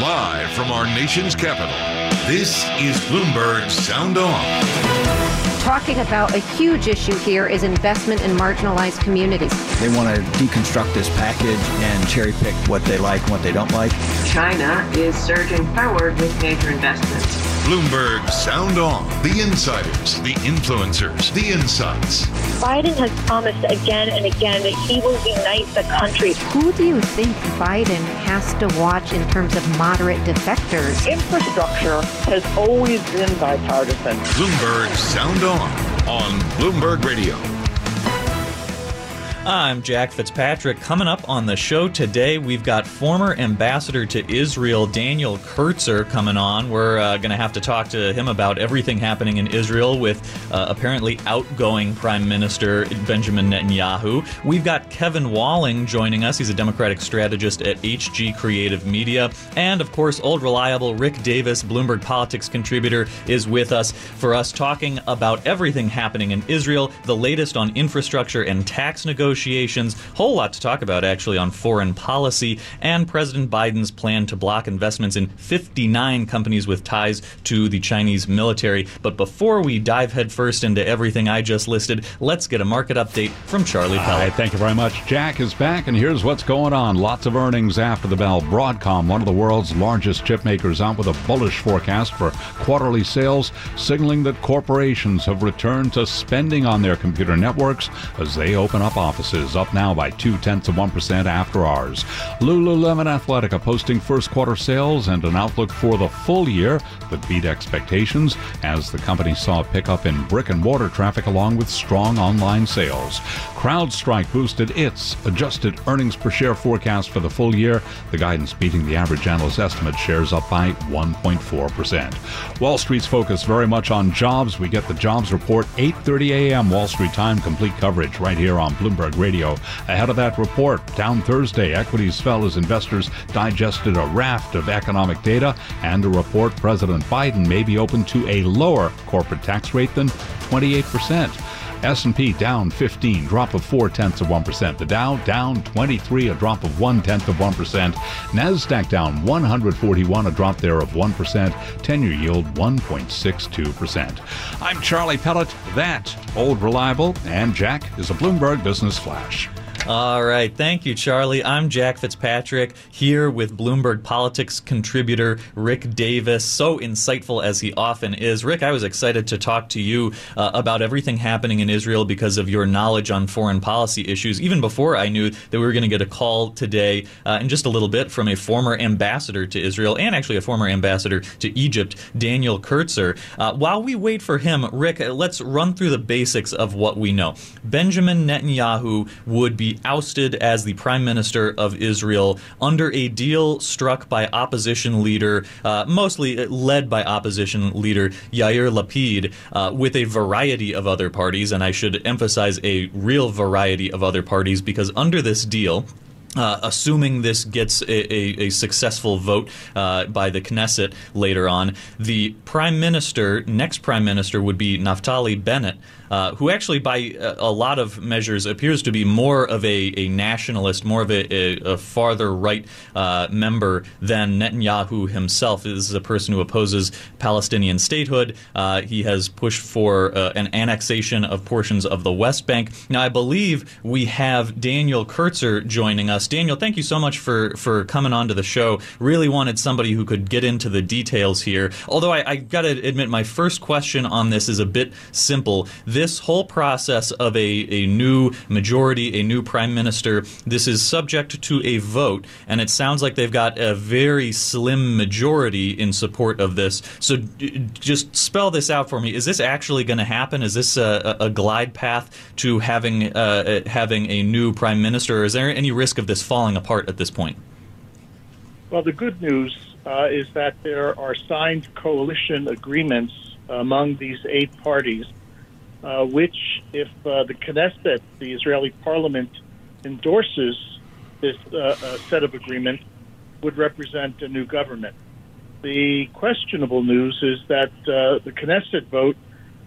Live from our nation's capital, this is Bloomberg Sound On talking about a huge issue here is investment in marginalized communities. They want to deconstruct this package and cherry pick what they like and what they don't like. China is surging forward with major investments. Bloomberg Sound On. The insiders, the influencers, the insights. Biden has promised again and again that he will unite the country. Who do you think Biden has to watch in terms of moderate defectors? Infrastructure has always been bipartisan. Bloomberg Sound On on Bloomberg Radio. I'm Jack Fitzpatrick. Coming up on the show today, we've got former ambassador to Israel, Daniel Kurtzer, coming on. We're uh, going to have to talk to him about everything happening in Israel with uh, apparently outgoing Prime Minister Benjamin Netanyahu. We've got Kevin Walling joining us. He's a Democratic strategist at HG Creative Media. And of course, old reliable Rick Davis, Bloomberg Politics contributor, is with us for us talking about everything happening in Israel, the latest on infrastructure and tax negotiations negotiations. Whole lot to talk about actually on foreign policy and President Biden's plan to block investments in 59 companies with ties to the Chinese military. But before we dive headfirst into everything I just listed, let's get a market update from Charlie Pellet. Right, thank you very much. Jack is back, and here's what's going on. Lots of earnings after the bell. Broadcom, one of the world's largest chip makers, out with a bullish forecast for quarterly sales, signaling that corporations have returned to spending on their computer networks as they open up offices offices, up now by two tenths of 1% after hours. Lululemon Athletica posting first quarter sales and an outlook for the full year that beat expectations as the company saw a pickup in brick and mortar traffic along with strong online sales. CrowdStrike boosted its adjusted earnings per share forecast for the full year, the guidance beating the average analyst estimate shares up by 1.4%. Wall Street's focus very much on jobs. We get the jobs report 8:30 a.m. Wall Street time complete coverage right here on Bloomberg Radio. Ahead of that report, down Thursday, equities fell as investors digested a raft of economic data and a report President Biden may be open to a lower corporate tax rate than 28%. S&P down 15, drop of 4 tenths of 1%. The Dow down 23, a drop of 1 tenth of 1%. NASDAQ down 141, a drop there of 1%. 10-year yield 1.62%. I'm Charlie Pellet. That, old reliable, and Jack is a Bloomberg Business Flash. All right. Thank you, Charlie. I'm Jack Fitzpatrick here with Bloomberg Politics contributor Rick Davis. So insightful as he often is. Rick, I was excited to talk to you uh, about everything happening in Israel because of your knowledge on foreign policy issues, even before I knew that we were going to get a call today uh, in just a little bit from a former ambassador to Israel and actually a former ambassador to Egypt, Daniel Kurtzer. Uh, while we wait for him, Rick, let's run through the basics of what we know. Benjamin Netanyahu would be ousted as the prime minister of Israel under a deal struck by opposition leader, uh, mostly led by opposition leader Yair Lapid, uh, with a variety of other parties. And I should emphasize a real variety of other parties because under this deal, uh, assuming this gets a, a, a successful vote uh, by the Knesset later on, the prime minister, next prime minister, would be Naftali Bennett, uh, who actually, by a, a, lot of measures, appears to be more of a, a nationalist, more of a, a farther right uh, member than Netanyahu himself. This is a person who opposes Palestinian statehood. Uh, he has pushed for uh, an annexation of portions of the West Bank. Now, I believe we have Daniel Kurtzer joining us. Daniel, thank you so much for, for coming on to the show. Really wanted somebody who could get into the details here. Although I, I got to admit, my first question on this is a bit simple this whole process of a, a new majority, a new prime minister, this is subject to a vote, and it sounds like they've got a very slim majority in support of this. So just spell this out for me. Is this actually going to happen? Is this a, a, glide path to having uh, having a new prime minister, or is there any risk of this falling apart at this point? Well, the good news uh, is that there are signed coalition agreements among these eight parties, uh, which, if uh, the Knesset, the Israeli parliament, endorses this uh, uh, set of agreements, would represent a new government. The questionable news is that uh, the Knesset vote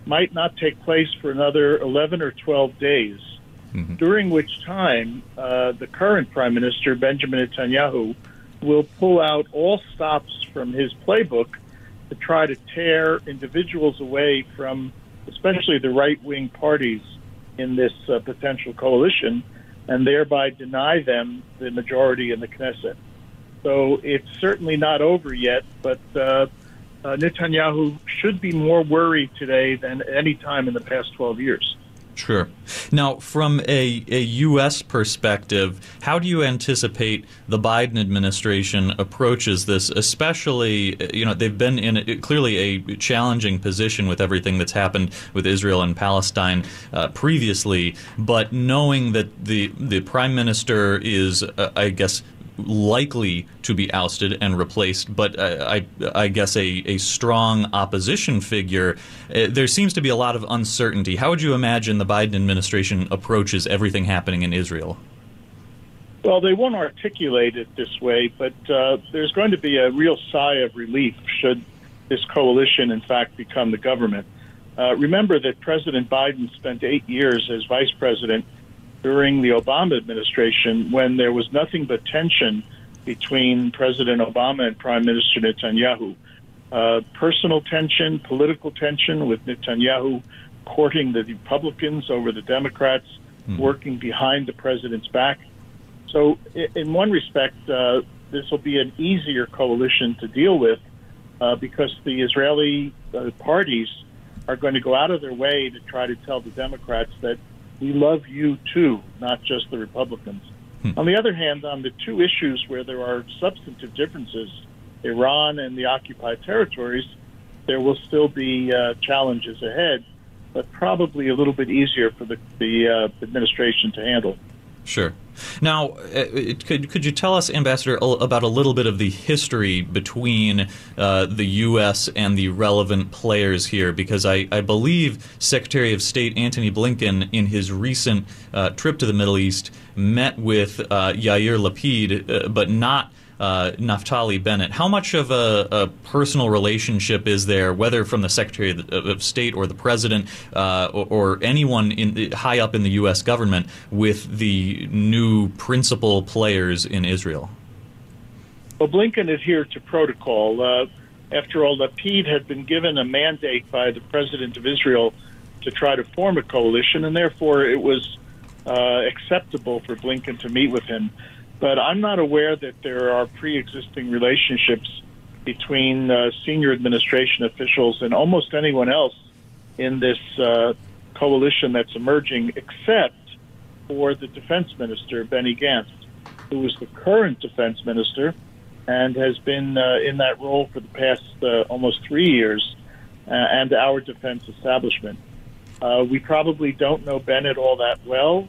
might not take place for another 11 or 12 days, mm-hmm. during which time the current Prime Minister, Benjamin Netanyahu, will pull out all stops from his playbook to try to tear individuals away from, especially the right wing parties in this uh, potential coalition, and thereby deny them the majority in the Knesset. So it's certainly not over yet, but uh, uh, Netanyahu should be more worried today than any time in the past 12 years. Sure. Now, from a, a U.S. perspective, how do you anticipate the Biden administration approaches this? Especially, you know, they've been in a, clearly a challenging position with everything that's happened with Israel and Palestine uh, previously, but knowing that the the prime minister is, uh, I guess, likely to be ousted and replaced, but I, I, guess a, a strong opposition figure. Uh, there seems to be a lot of uncertainty. How would you imagine the Biden administration approaches everything happening in Israel? Well, they won't articulate it this way, but uh, there's going to be a real sigh of relief should this coalition, in fact, become the government. Uh, remember that President Biden spent eight years as vice president during the Obama administration when there was nothing but tension between President Obama and Prime Minister Netanyahu. Uh, personal tension, political tension with Netanyahu courting the Republicans over the Democrats, mm. working behind the president's back. So, in one respect, uh, this will be an easier coalition to deal with uh, because the Israeli uh, parties are going to go out of their way to try to tell the Democrats that we love you too, not just the Republicans. Hmm. On the other hand, on the two issues where there are substantive differences, Iran and the occupied territories, there will still be uh, challenges ahead, but probably a little bit easier for the, the uh, administration to handle. Sure. Now, uh, could could you tell us, Ambassador, about a little bit of the history between uh, the U.S. and the relevant players here? Because I, I believe Secretary of State Antony Blinken, in his recent uh, trip to the Middle East, met with uh, Yair Lapid, uh, but not uh, Naftali Bennett. How much of a, a, personal relationship is there, whether from the Secretary of, State or the President uh, or, or, anyone in, high up in the U.S. government, with the new principal players in Israel? Well, Blinken adhered to protocol. Uh, after all, Lapid had been given a mandate by the President of Israel to try to form a coalition, and therefore it was uh, acceptable for Blinken to meet with him but I'm not aware that there are pre-existing relationships between uh, senior administration officials and almost anyone else in this uh, coalition that's emerging, except for the defense minister, Benny Gantz, who is the current defense minister and has been uh, in that role for the past uh, almost three years, uh, and our defense establishment. Uh, we probably don't know Bennett all that well.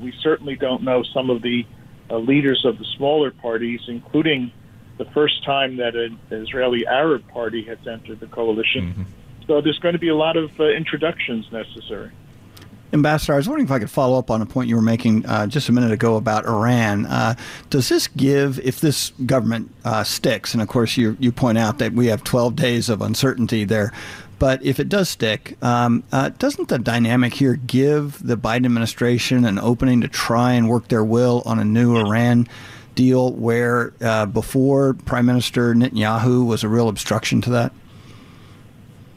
we certainly don't know some of the uh, leaders of the smaller parties, including the first time that an Israeli Arab party has entered the coalition. Mm-hmm. So there's going to be a lot of uh, introductions necessary. Ambassador, I was wondering if I could follow up on a point you were making uh, just a minute ago about Iran. Uh, does this give, if this government uh, sticks, and of course you, you point out that we have 12 days of uncertainty there, but if it does stick, um, uh, doesn't the dynamic here give the Biden administration an opening to try and work their will on a new Iran deal where uh, before Prime Minister Netanyahu was a real obstruction to that?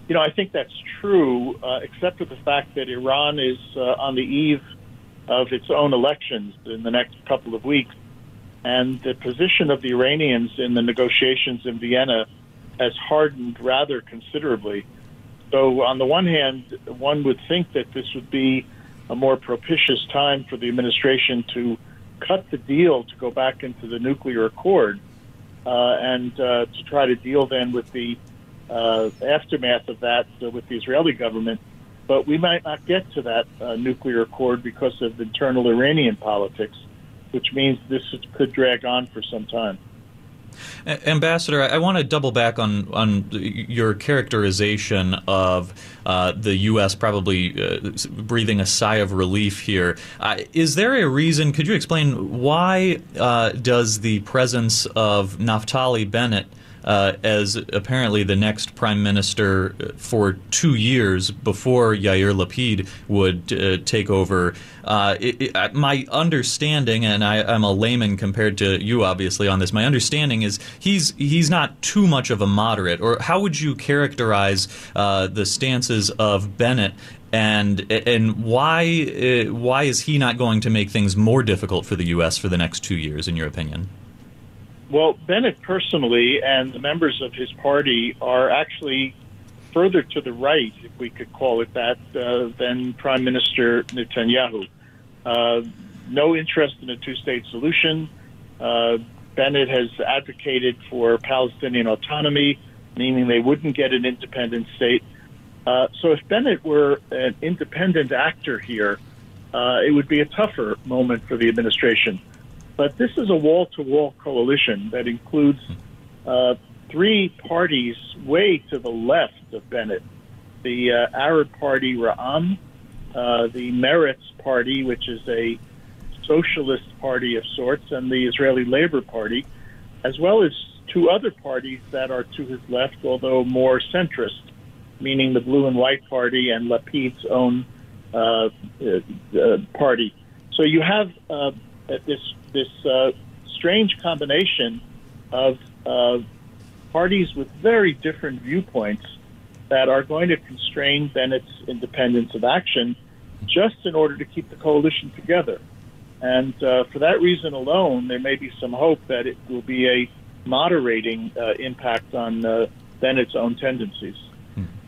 You know, I think that's true, uh, except for the fact that Iran is uh, on the eve of its own elections in the next couple of weeks. And the position of the Iranians in the negotiations in Vienna has hardened rather considerably. So, on the one hand, one would think that this would be a more propitious time for the administration to cut the deal to go back into the nuclear accord uh, and uh, to try to deal then with the uh, aftermath of that uh, with the Israeli government. But we might not get to that uh, nuclear accord because of internal Iranian politics, which means this could drag on for some time. Ambassador, I want to double back on on your characterization of uh, the U.S. probably uh, breathing a sigh of relief here. Uh, is there a reason? Could you explain why uh, does the presence of Naftali Bennett? Uh, as apparently the next prime minister for two years before Yair Lapid would uh, take over. Uh, it, it, uh, my understanding, and I, am a layman compared to you, obviously, on this. My understanding is he's he's not too much of a moderate. Or how would you characterize uh, the stances of Bennett and and why uh, why is he not going to make things more difficult for the U.S. for the next two years, in your opinion? Well, Bennett personally and the members of his party are actually further to the right, if we could call it that, uh, than Prime Minister Netanyahu. Uh, no interest in a two state solution. Uh, Bennett has advocated for Palestinian autonomy, meaning they wouldn't get an independent state. Uh, so if Bennett were an independent actor here, uh, it would be a tougher moment for the administration. But this is a wall to wall coalition that includes uh, three parties way to the left of Bennett the uh, Arab Party Ra'am, uh, the Meretz Party, which is a socialist party of sorts, and the Israeli Labor Party, as well as two other parties that are to his left, although more centrist, meaning the Blue and White Party and Lapid's own uh, uh, uh party. So you have uh, this this uh, strange combination of uh, parties with very different viewpoints that are going to constrain Bennett's independence of action just in order to keep the coalition together. And uh, for that reason alone, there may be some hope that it will be a moderating uh, impact on uh, Bennett's own tendencies.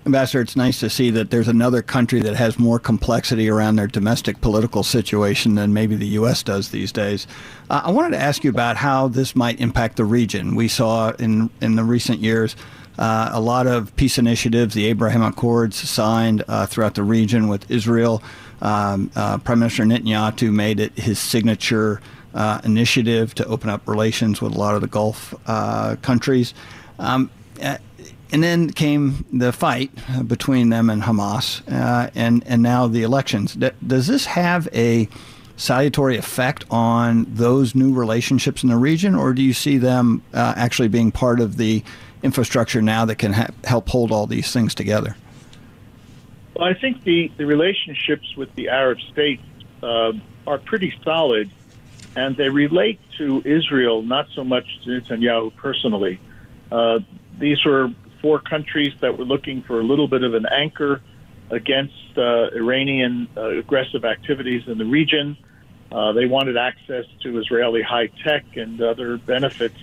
Ambassador, it's nice to see that there's another country that has more complexity around their domestic political situation than maybe the U.S. does these days. Uh, I wanted to ask you about how this might impact the region. We saw in in the recent years uh, a lot of peace initiatives, the Abraham Accords signed uh, throughout the region with Israel. Um, uh, Prime Minister Netanyahu made it his signature uh, initiative to open up relations with a lot of the Gulf uh, countries. Um, and then came the fight between them and Hamas, uh, and and now the elections. does this have a salutary effect on those new relationships in the region, or do you see them uh, actually being part of the infrastructure now that can ha- help hold all these things together? Well, I think the, the relationships with the Arab states uh, are pretty solid, and they relate to Israel, not so much to Netanyahu personally. Uh, these were four countries that were looking for a little bit of an anchor against uh, Iranian uh, aggressive activities in the region. Uh, they wanted access to Israeli high tech and other benefits,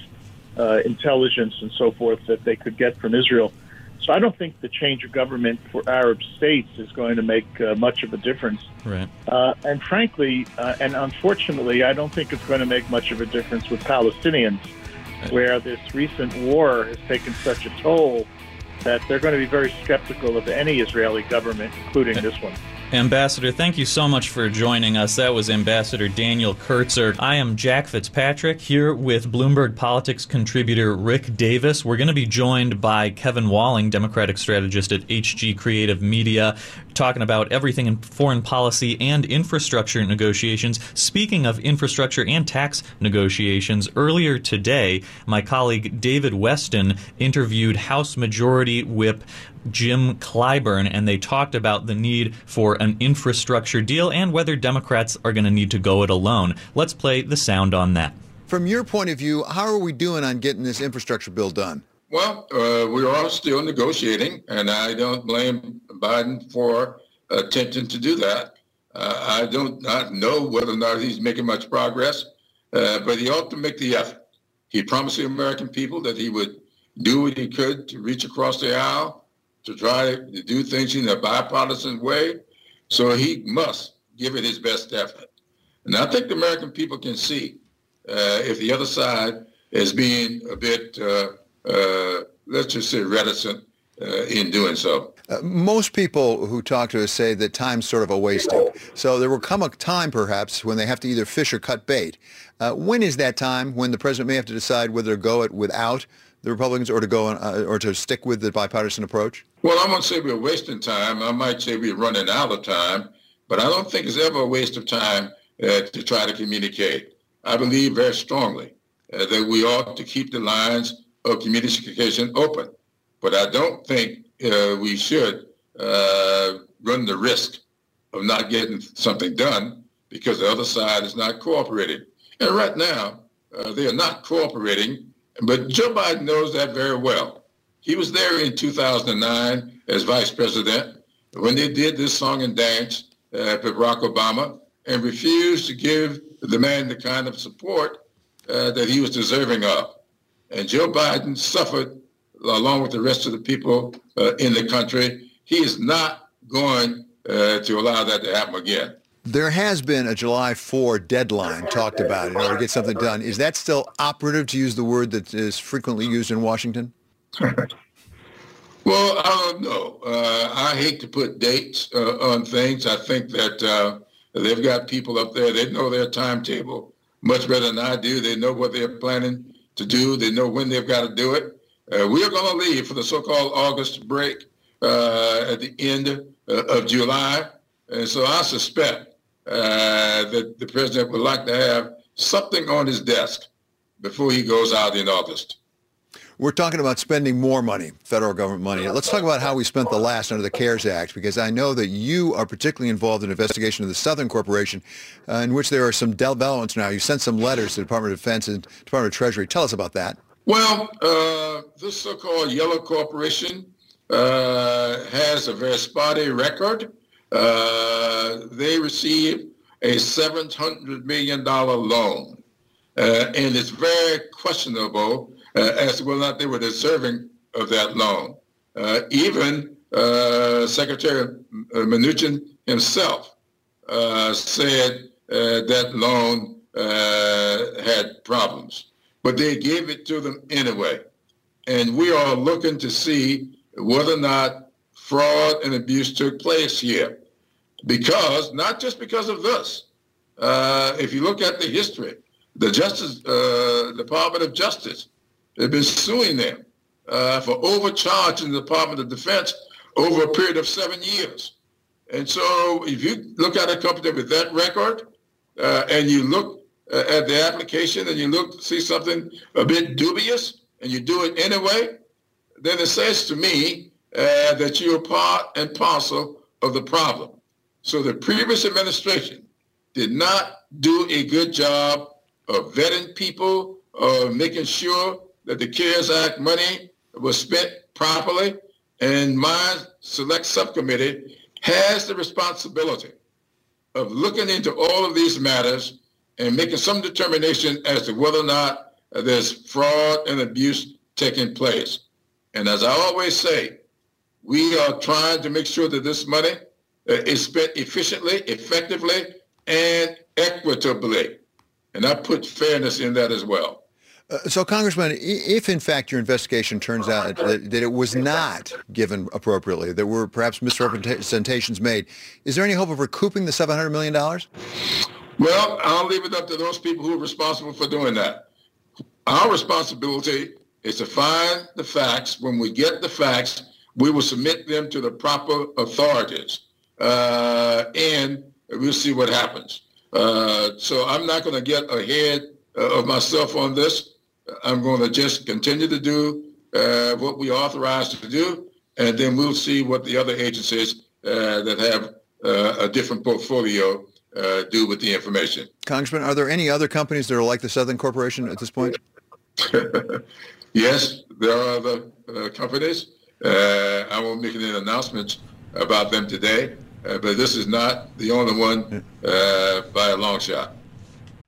uh, intelligence, and so forth that they could get from Israel. So I don't think the change of government for Arab states is going to make uh, much of a difference. Right. Uh, and frankly, and unfortunately, I don't think it's going to make much of a difference with Palestinians where this recent war has taken such a toll that they're going to be very skeptical of any Israeli government, including this one. Ambassador, thank you so much for joining us. That was Ambassador Daniel Kurtzer. I am Jack Fitzpatrick here with Bloomberg Politics contributor Rick Davis. We're going to be joined by Kevin Walling, Democratic strategist at HG Creative Media, talking about everything in foreign policy and infrastructure negotiations. Speaking of infrastructure and tax negotiations, earlier today, my colleague David Westin interviewed House Majority Whip Jim Clyburn, and they talked about the need for an infrastructure deal and whether Democrats are going to need to go it alone. Let's play the sound on that. From your point of view, how are we doing on getting this infrastructure bill done? Well, uh, we are still negotiating, and I don't blame Biden for attempting to do that. Uh, I don't not know whether or not he's making much progress, uh, but he ought to make the effort. He promised the American people that he would do what he could to reach across the aisle to try to do things in a bipartisan way. So he must give it his best effort. And I think the American people can see uh, if the other side is being a bit, uh, let's just say, reticent uh, in doing so. Uh, most people who talk to us say that time's sort of a wasting. So there will come a time, perhaps, when they have to either fish or cut bait. Uh, when is that time when the president may have to decide whether to go it without the Republicans or to go on, uh, or to stick with the bipartisan approach? Well, I won't say we're wasting time. I might say we're running out of time, but I don't think it's ever a waste of time uh, to try to communicate. I believe very strongly uh, that we ought to keep the lines of communication open, but I don't think uh, we should uh, run the risk of not getting something done because the other side is not cooperating. And right now, uh, they are not cooperating but Joe Biden knows that very well. He was there in 2009 as vice president when they did this song and dance uh, for Barack Obama and refused to give the man the kind of support uh, that he was deserving of. And Joe Biden suffered along with the rest of the people uh, in the country. He is not going uh, to allow that to happen again. There has been a July 4 deadline talked about in order to get something done. Is that still operative, to use the word that is frequently used in Washington? well, I don't know. Uh, I hate to put dates uh, on things. I think that uh, they've got people up there. They know their timetable much better than I do. They know what they're planning to do. They know when they've got to do it. Uh, we are going to leave for the so-called August break uh, at the end uh, of July. And so I suspect uh, that the president would like to have something on his desk before he goes out in August. We're talking about spending more money, federal government money. Let's talk about how we spent the last under the CARES Act, because I know that you are particularly involved in an investigation of the Southern Corporation, uh, in which there are some developments now. You sent some letters to the Department of Defense and Department of Treasury. Tell us about that. Well, uh, this so-called Yellow Corporation uh, has a very spotty record. Uh, they received a $700 million loan. Uh, and it's very questionable as to whether or not they were deserving of that loan. Uh, even uh, Secretary Mnuchin himself said that loan had problems. But they gave it to them anyway. And we are looking to see whether or not fraud and abuse took place here. Because, not just because of this, uh, if you look at the history, the Justice uh, Department of Justice, they've been suing them uh, for overcharging the Department of Defense over a period of seven years. And so if you look at a company with that record uh, and you look uh, at the application and you look see something a bit dubious and you do it anyway, then it says to me uh, that you're part and parcel of the problem. So the previous administration did not do a good job of vetting people, of making sure that the CARES Act money was spent properly. And my select subcommittee has the responsibility of looking into all of these matters and making some determination as to whether or not there's fraud and abuse taking place. And as I always say, we are trying to make sure that this money uh, is spent efficiently, effectively, and equitably. And I put fairness in that as well. Uh, so, Congressman, if in fact your investigation turns out that, that, it was not given appropriately, there were perhaps misrepresentations made, is there any hope of recouping the $700 million? Well, I'll leave it up to those people who are responsible for doing that. Our responsibility is to find the facts. When we get the facts, we will submit them to the proper authorities, uh, and we'll see what happens. Uh, so I'm not going to get ahead uh, of myself on this. I'm going to just continue to do uh, what we authorized to do, and then we'll see what the other agencies uh, that have uh, a different portfolio do with the information. Congressman, are there any other companies that are like the Southern Corporation at this point? yes, there are other companies. Uh, I won't make any announcements about them today, uh, but this is not the only one uh, by a long shot.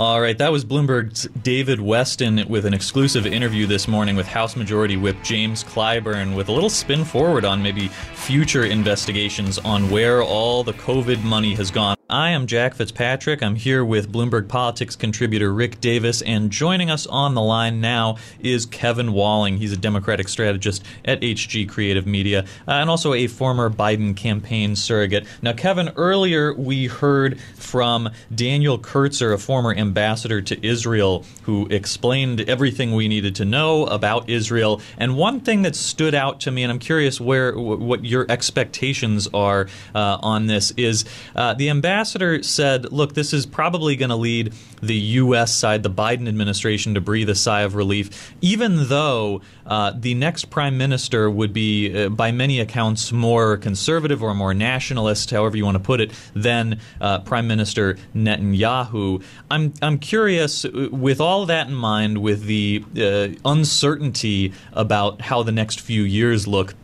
All right, that was Bloomberg's David Westin with an exclusive interview this morning with House Majority Whip James Clyburn with a little spin forward on maybe future investigations on where all the COVID money has gone. I am Jack Fitzpatrick. I'm here with Bloomberg Politics contributor Rick Davis, and joining us on the line now is Kevin Walling. He's a Democratic strategist at HG Creative Media uh, and also a former Biden campaign surrogate. Now, Kevin, earlier we heard from Daniel Kurtzer, a former ambassador to Israel, who explained everything we needed to know about Israel. And one thing that stood out to me, and I'm curious where what your expectations are uh, on this, is uh, the ambassador said, look, this is probably going to lead the U.S. side, the Biden administration, to breathe a sigh of relief, even though uh, the next prime minister would be, uh, by many accounts, more conservative or more nationalist, however you want to put it, than uh, Prime Minister Netanyahu. I'm, I'm curious, uh, with all that in mind, with the uh, uncertainty about how the next few years look,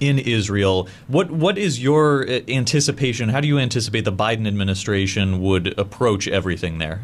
in Israel. What what is your uh, anticipation? How do you anticipate the Biden administration would approach everything there?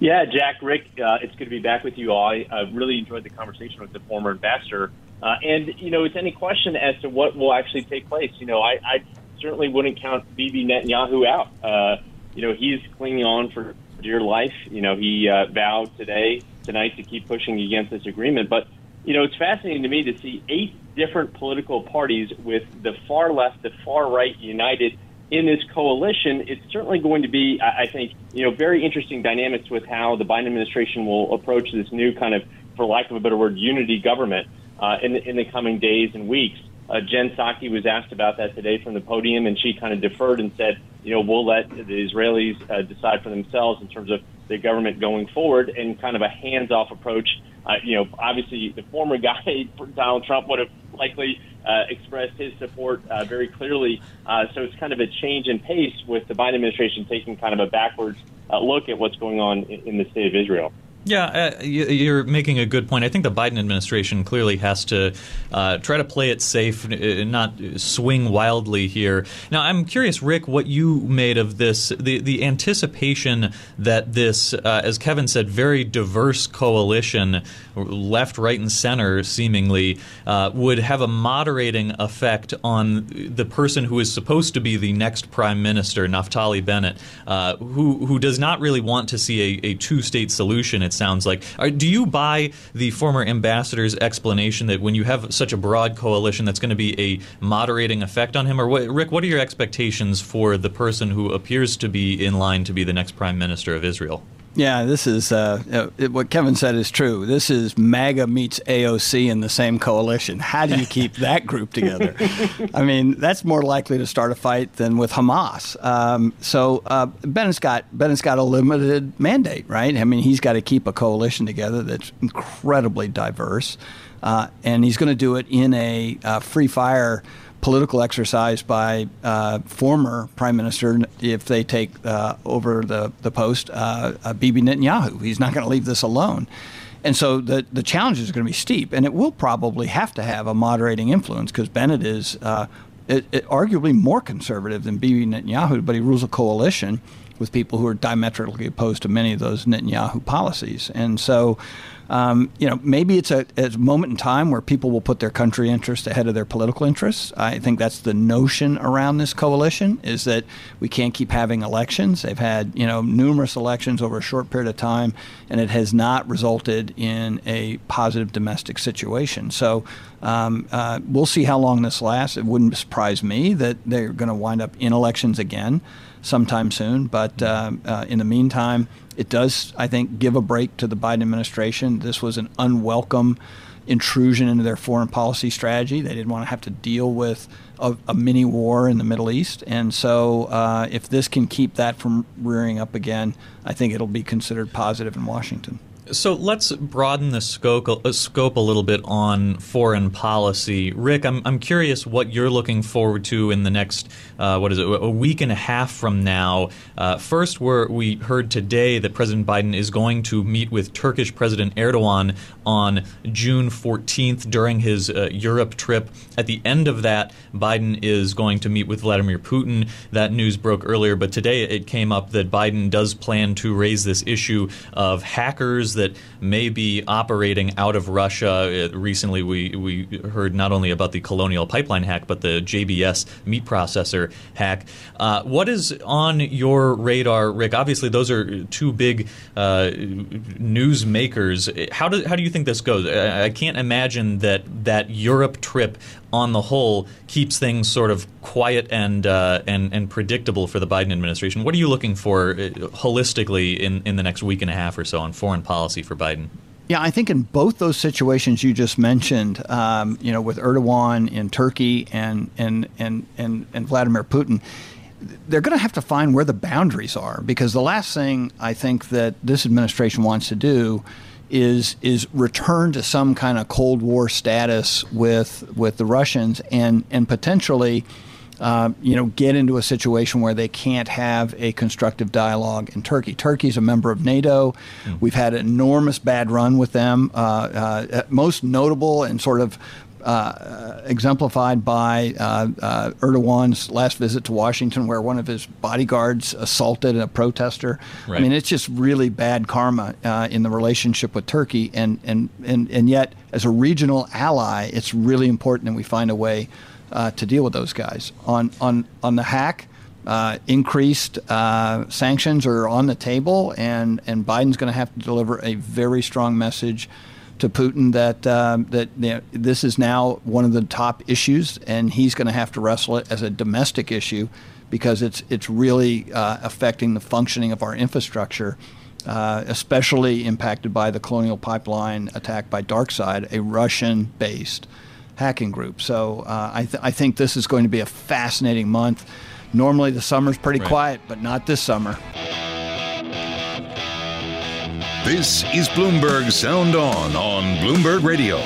Yeah, Jack, Rick, uh, it's good to be back with you all. I uh, really enjoyed the conversation with the former ambassador. Uh, and, you know, it's any question as to what will actually take place. You know, I, I certainly wouldn't count Bibi Netanyahu out. Uh, you know, he's clinging on for dear life. You know, he uh, vowed today, tonight, to keep pushing against this agreement. But, you know, it's fascinating to me to see eight different political parties with the far left, the far right united in this coalition, it's certainly going to be, I think, you know, very interesting dynamics with how the Biden administration will approach this new kind of, for lack of a better word, unity government uh, in, the, in the coming days and weeks. Uh, Jen Psaki was asked about that today from the podium, and she kind of deferred and said, you know, we'll let the Israelis uh, decide for themselves in terms of the government going forward and kind of a hands-off approach. Uh, you know, obviously the former guy, Donald Trump, would have likely uh, expressed his support uh, very clearly. Uh, so it's kind of a change in pace with the Biden administration taking kind of a backwards uh, look at what's going on in, in the state of Israel. Yeah, uh, you're making a good point. I think the Biden administration clearly has to uh, try to play it safe, uh, not swing wildly here. Now, I'm curious, Rick, what you made of this, the, the anticipation that this, uh, as Kevin said, very diverse coalition, left, right, and center, seemingly, uh, would have a moderating effect on the person who is supposed to be the next prime minister, Naftali Bennett, uh, who, who does not really want to see a, a two state solution it sounds like. Are, do you buy the former ambassador's explanation that when you have such a broad coalition, that's going to be a moderating effect on him? Or what, Rick, what are your expectations for the person who appears to be in line to be the next prime minister of Israel? Yeah, this is uh, it, what Kevin said is true. This is MAGA meets AOC in the same coalition. How do you keep that group together? I mean, that's more likely to start a fight than with Hamas. Um, so uh, Bennett's got Bennett's got a limited mandate, right? I mean, he's got to keep a coalition together that's incredibly diverse. uh, and he's going to do it in a uh, free fire political exercise by uh, former prime minister if they take uh, over the the post, uh, uh Bibi Netanyahu. He's not going to leave this alone. And so the the challenges are going to be steep, and it will probably have to have a moderating influence because Bennett is uh, it, it arguably more conservative than Bibi Netanyahu, but he rules a coalition with people who are diametrically opposed to many of those Netanyahu policies. And so um, you know, maybe it's a, a, moment in time where people will put their country interests ahead of their political interests. I think that's the notion around this coalition is that we can't keep having elections. They've had, you know, numerous elections over a short period of time, and it has not resulted in a positive domestic situation. So um, uh, we'll see how long this lasts. It wouldn't surprise me that they're going to wind up in elections again sometime soon. But uh, uh, in the meantime, it does, I think, give a break to the Biden administration. This was an unwelcome intrusion into their foreign policy strategy. They didn't want to have to deal with a, a mini war in the Middle East. And so, uh, if this can keep that from rearing up again, I think it'll be considered positive in Washington. So let's broaden the scope, uh, scope a little bit on foreign policy. Rick, I'm, I'm curious what you're looking forward to in the next, uh, what is it, a week and a half from now. Uh, first, we we heard today that President Biden is going to meet with Turkish President Erdogan on June 14th during his uh, Europe trip. At the end of that, Biden is going to meet with Vladimir Putin. That news broke earlier, but today it came up that Biden does plan to raise this issue of hackers that may be operating out of Russia. Uh, recently, we, we heard not only about the Colonial Pipeline hack, but the JBS meat processor hack. Uh, what is on your radar, Rick? Obviously, those are two big uh, news makers. How do, how do you think this goes? I, I can't imagine that that Europe trip on the whole keeps things sort of quiet and uh, and and predictable for the Biden administration. What are you looking for uh, holistically in in the next week and a half or so on foreign policy for Biden? Yeah, I think in both those situations you just mentioned, um, you know, with Erdogan in Turkey and and and and, and Vladimir Putin, they're going to have to find where the boundaries are because the last thing I think that this administration wants to do is is return to some kind of Cold War status with with the Russians and and potentially. Uh, you know, get into a situation where they can't have a constructive dialogue in Turkey. Turkey's a member of NATO. Mm. We've had an enormous bad run with them. Uh, uh, most notable and sort of uh, exemplified by uh, uh, Erdogan's last visit to Washington, where one of his bodyguards assaulted a protester. Right. I mean, it's just really bad karma uh, in the relationship with Turkey, and, and, and, and yet, as a regional ally, it's really important that we find a way uh, to deal with those guys. On, on, on the hack, uh, increased uh, sanctions are on the table, and, and Biden's going to have to deliver a very strong message to Putin that um, that you know, this is now one of the top issues, and he's going to have to wrestle it as a domestic issue because it's it's really uh, affecting the functioning of our infrastructure. Uh, especially impacted by the Colonial Pipeline attack by DarkSide, a Russian-based hacking group. So uh, I, th- I, think this is going to be a fascinating month. Normally the summer's pretty right. quiet, but not this summer. This is Bloomberg Sound On on Bloomberg Radio.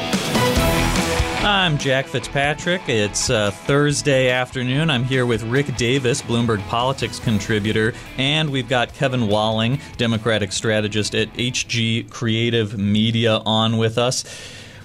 I'm Jack Fitzpatrick. It's uh, Thursday afternoon. I'm here with Rick Davis, Bloomberg politics contributor, and we've got Kevin Walling, Democratic strategist at HG Creative Media, on with us.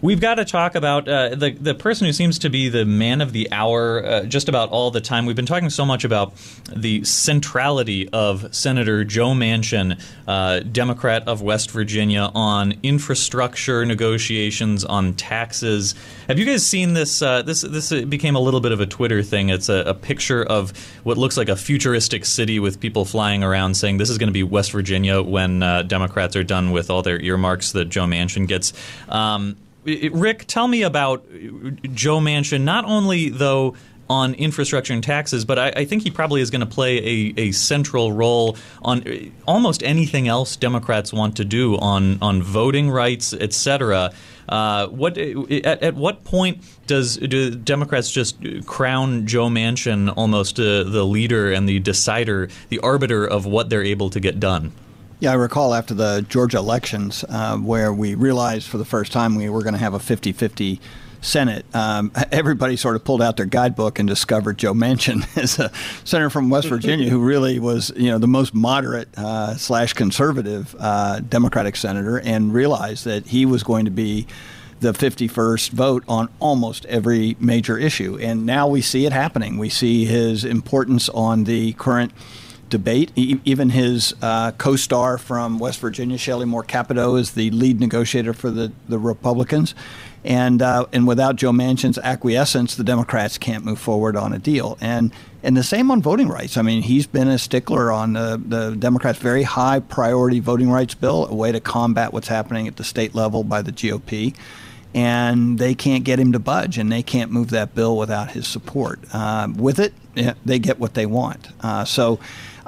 We've got to talk about uh, the the person who seems to be the man of the hour uh, just about all the time. We've been talking so much about the centrality of Senator Joe Manchin, uh, Democrat of West Virginia, on infrastructure negotiations, on taxes. Have you guys seen this? Uh, this this became a little bit of a Twitter thing. It's a, a picture of what looks like a futuristic city with people flying around saying this is going to be West Virginia when uh, Democrats are done with all their earmarks that Joe Manchin gets. Um, Rick, tell me about Joe Manchin. Not only though on infrastructure and taxes, but I, I think he probably is going to play a, a, central role on almost anything else Democrats want to do on on voting rights, etc. Uh, what at, at, what point does do Democrats just crown Joe Manchin almost uh, the leader and the decider, the arbiter of what they're able to get done? Yeah, I recall after the Georgia elections uh, where we realized for the first time we were going to have a 50 50 Senate, um, everybody sort of pulled out their guidebook and discovered Joe Manchin as a senator from West Virginia who really was, you know, the most moderate uh, slash conservative uh, Democratic senator, and realized that he was going to be the 51st vote on almost every major issue. And now we see it happening. We see his importance on the current debate. even his uh, co-star from West Virginia, Shelley Moore Capito, is the lead negotiator for the, the Republicans. And uh, and without Joe Manchin's acquiescence, the Democrats can't move forward on a deal. And and the same on voting rights. I mean, he's been a stickler on the, the Democrats' very high priority voting rights bill, a way to combat what's happening at the state level by the GOP and they can't get him to budge, and they can't move that bill without his support. Uh, with it, they get what they want. Uh, so,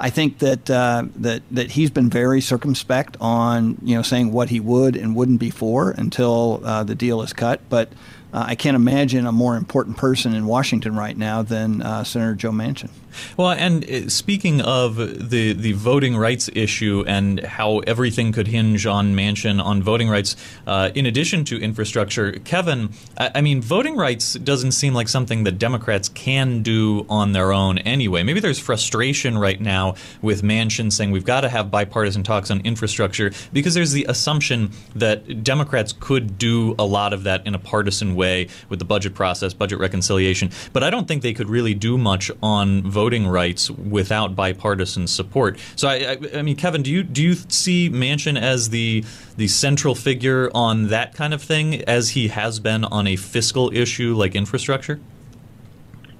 I think that uh, that that he's been very circumspect on you know saying what he would and wouldn't be for until uh, the deal is cut, but. Uh, I can't imagine a more important person in Washington right now than uh, Senator Joe Manchin. Well, and uh, speaking of the the voting rights issue and how everything could hinge on Manchin on voting rights, uh, in addition to infrastructure, Kevin, I, I, mean, voting rights doesn't seem like something that Democrats can do on their own anyway. Maybe there's frustration right now with Manchin saying we've got to have bipartisan talks on infrastructure because there's the assumption that Democrats could do a lot of that in a partisan way with the budget process, budget reconciliation. But I don't think they could really do much on voting voting rights without bipartisan support. So, I, I, I mean, Kevin, do you do you see Manchin as the the central figure on that kind of thing, as he has been on a fiscal issue like infrastructure?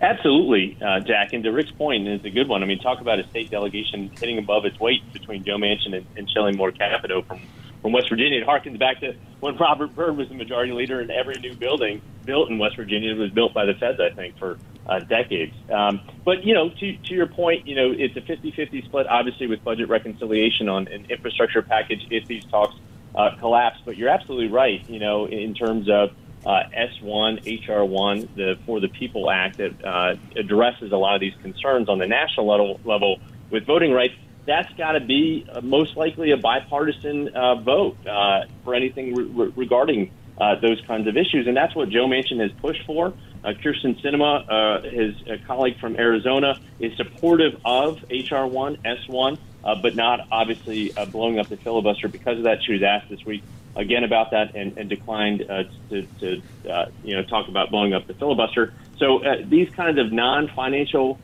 Absolutely, uh, Jack. And to Rick's point, is a good one. I mean, talk about a state delegation hitting above its weight between Joe Manchin and, and Shelley Moore Capito from from West Virginia. It harkens back to when Robert Byrd was the majority leader, and every new building built in West Virginia was built by the feds, I think, for uh, decades. Um, but, you know, to, to your point, you know, it's a 50-50 split, obviously, with budget reconciliation on an infrastructure package if these talks uh, collapse. But you're absolutely right, you know, in terms of uh, S1, HR1, the For the People Act that uh, addresses a lot of these concerns on the national level, level with voting rights that's got to be uh, most likely a bipartisan uh, vote uh, for anything re- regarding uh, those kinds of issues. And that's what Joe Manchin has pushed for. Uh, Kyrsten Sinema, uh, his colleague from Arizona, is supportive of H.R. 1, S1, but not obviously blowing up the filibuster because of that. She was asked this week again about that and, and declined to, to you know talk about blowing up the filibuster. So these kinds of non-financial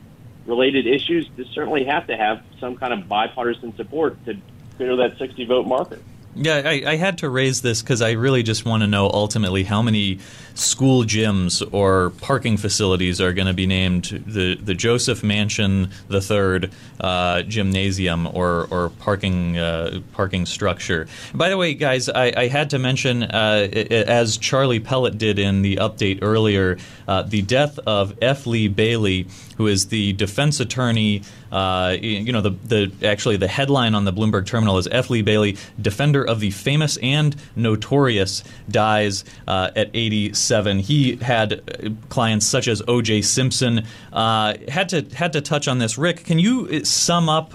related issues certainly have to have some kind of bipartisan support to clear that 60 vote marker. Yeah, I, I, had to raise this because I really just want to know ultimately how many school gyms or parking facilities are going to be named the the Joseph Manchin the Third uh, Gymnasium or or parking uh, parking structure. By the way, guys, I, I had to mention uh, as Charlie Pellet did in the update earlier, uh, the death of F. Lee Bailey, who is the defense attorney. Uh, you know, the, the actually the headline on the Bloomberg terminal is F. Lee Bailey, defender of the famous and notorious, dies uh, at 87. He had uh, clients such as O.J. Simpson. Uh, had to had to touch on this. Rick, can you uh, sum up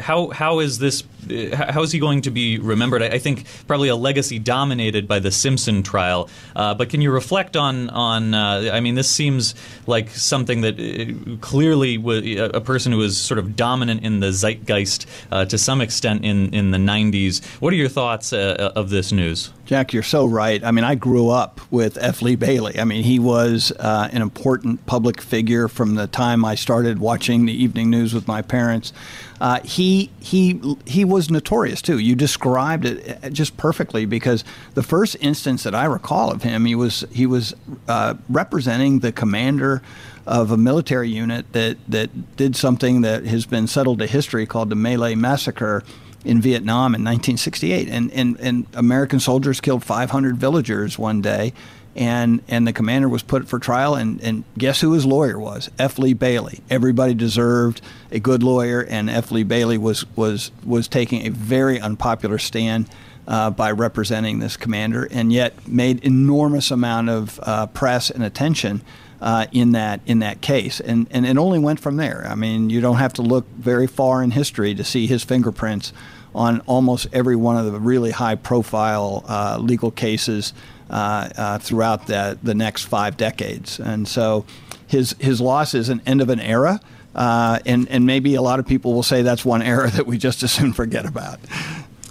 how how is this uh, how is he going to be remembered? I, think probably a legacy dominated by the Simpson trial. Uh, but can you reflect on on? Uh, I mean, this seems like something that uh, clearly a person who was sort of dominant in the zeitgeist to some extent in in the '90s. What are your thoughts of this news? Jack, you're so right. I mean, I grew up with F. Lee Bailey. I mean, he was uh, an important public figure from the time I started watching the evening news with my parents. Uh, he he he was notorious too. You described it uh, just perfectly because the first instance that I recall of him, he was he was uh, representing the commander of a military unit that that did something that has been settled to history called the My Lai massacre in Vietnam in 1968, and, and, and American soldiers killed 500 villagers one day, and and the commander was put for trial, and, and guess who his lawyer was? F. Lee Bailey. Everybody deserved a good lawyer, and F. Lee Bailey was was was taking a very unpopular stand. Uh, by representing this commander, and yet made enormous amount of uh, press and attention uh, in that in that case, and and it only went from there. I mean, you don't have to look very far in history to see his fingerprints on almost every one of the really high profile uh, legal cases uh, uh, throughout the, the next five decades. And so his, his loss is an end of an era. Uh, and, and maybe a lot of people will say that's one era that we just as soon forget about.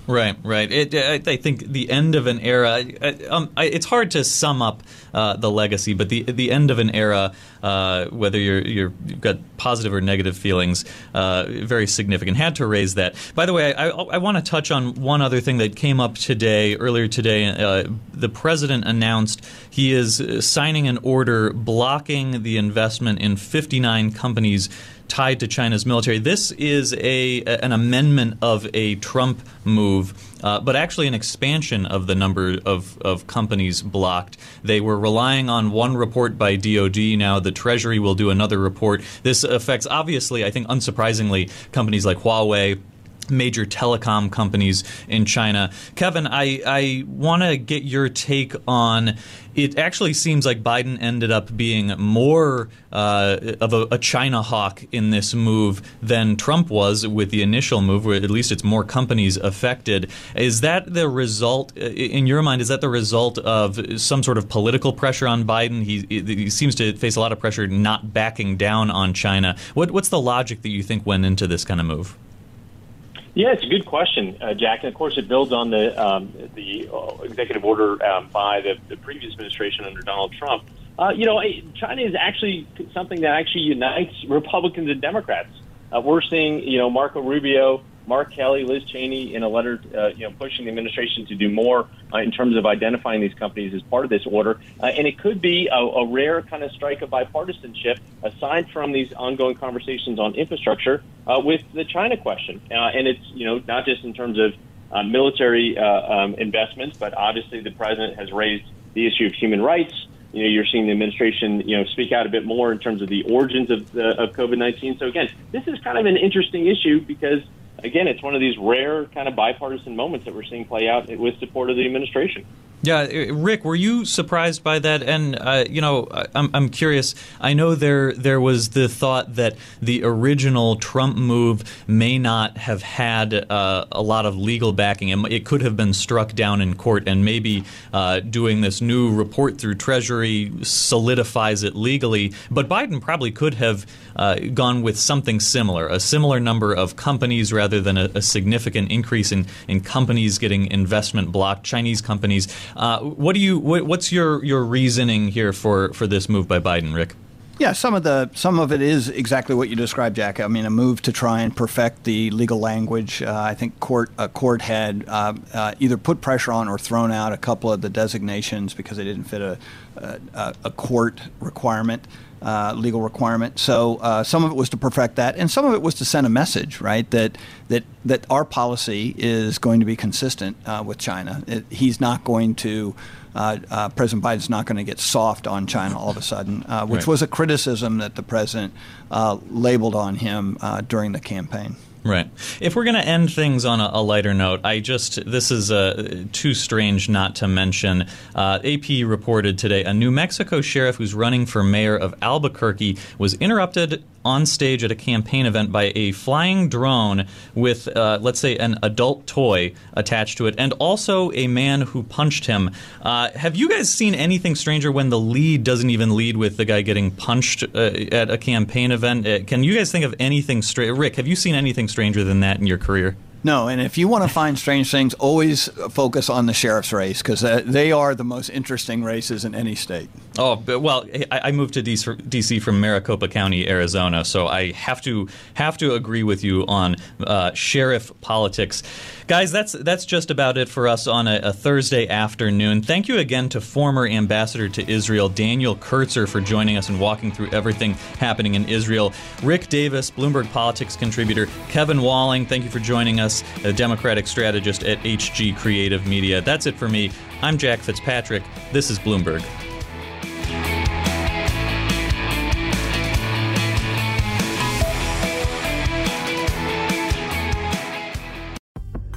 Right, right. It, I, I, think the end of an era. Um, I, it's hard to sum up uh, the legacy, but the the end of an era, uh, whether you're you have got positive or negative feelings, uh, very significant. Had to raise that. By the way, I, I want to touch on one other thing that came up today, earlier today. Uh, the president announced he is signing an order blocking the investment in 59 companies tied to China's military. This is a an amendment of a Trump move, uh, but actually an expansion of the number of, of companies blocked. They were relying on one report by DOD. Now the Treasury will do another report. This affects, obviously, I think unsurprisingly, companies like Huawei major telecom companies in China. Kevin, I, I want to get your take on it actually seems like Biden ended up being more uh, of a, a, China hawk in this move than Trump was with the initial move, where at least it's more companies affected. Is that the result, in your mind, is that the result of some sort of political pressure on Biden? He, he seems to face a lot of pressure not backing down on China. What, what's the logic that you think went into this kind of move? Yeah, it's a good question, uh, Jack. And of course, it builds on the um, the uh, executive order um, by the, the, previous administration under Donald Trump. Uh, you know, China is actually something that actually unites Republicans and Democrats. Uh, we're seeing, you know, Marco Rubio Mark Kelly, Liz Cheney, in a letter, uh, you know, pushing the administration to do more uh, in terms of identifying these companies as part of this order. Uh, and it could be a, a, rare kind of strike of bipartisanship, aside from these ongoing conversations on infrastructure, uh, with the China question. Uh, and it's, you know, not just in terms of uh, military um, investments, but obviously the president has raised the issue of human rights. You know, you're seeing the administration, you know, speak out a bit more in terms of the origins of, of COVID-19. So again, this is kind of an interesting issue because again, it's one of these rare kind of bipartisan moments that we're seeing play out with support of the administration. Yeah, Rick, were you surprised by that? And uh, you know, I'm, I'm curious. I know there there was the thought that the original Trump move may not have had uh, a lot of legal backing. It could have been struck down in court, and maybe uh, doing this new report through Treasury solidifies it legally. But Biden probably could have uh, gone with something similar, a similar number of companies rather than a, a significant increase in, in companies getting investment blocked, Chinese companies. Uh, what do you? What, what's your your reasoning here for for this move by Biden, Rick? Yeah, some of the some of it is exactly what you described, Jack. I mean, a move to try and perfect the legal language. Uh, I think court a court had uh, uh, either put pressure on or thrown out a couple of the designations because they didn't fit a a, a court requirement uh, legal requirement. So uh, some of it was to perfect that, and some of it was to send a message, right? That that that our policy is going to be consistent uh, with China. It, he's not going to. Uh, uh, president Biden's not going to get soft on China all of a sudden, uh, which right. was a criticism that the president labeled on him during the campaign. Right. If we're going to end things on a, a, lighter note, I just this is uh, too strange not to mention. Uh, AP reported today a New Mexico sheriff who's running for mayor of Albuquerque was interrupted on stage at a campaign event by a flying drone with, uh, let's say, an adult toy attached to it, and also a man who punched him. Uh, have you guys seen anything stranger when the lead doesn't even lead with the guy getting punched uh, at a campaign event? Uh, can you guys think of anything? Rick, have you seen anything stranger than that in your career? No, and if you want to find strange things, always focus on the sheriff's race because uh, they are the most interesting races in any state. Oh well, I moved to DC from Maricopa County, Arizona, so I have to have to agree with you on uh, sheriff politics. Guys, that's that's just about it for us on a, a, Thursday afternoon. Thank you again to former ambassador to Israel Daniel Kurtzer for joining us and walking through everything happening in Israel. Rick Davis, Bloomberg Politics contributor, Kevin Walling, thank you for joining us, a Democratic strategist at HG Creative Media. That's it for me. I'm Jack Fitzpatrick. This is Bloomberg.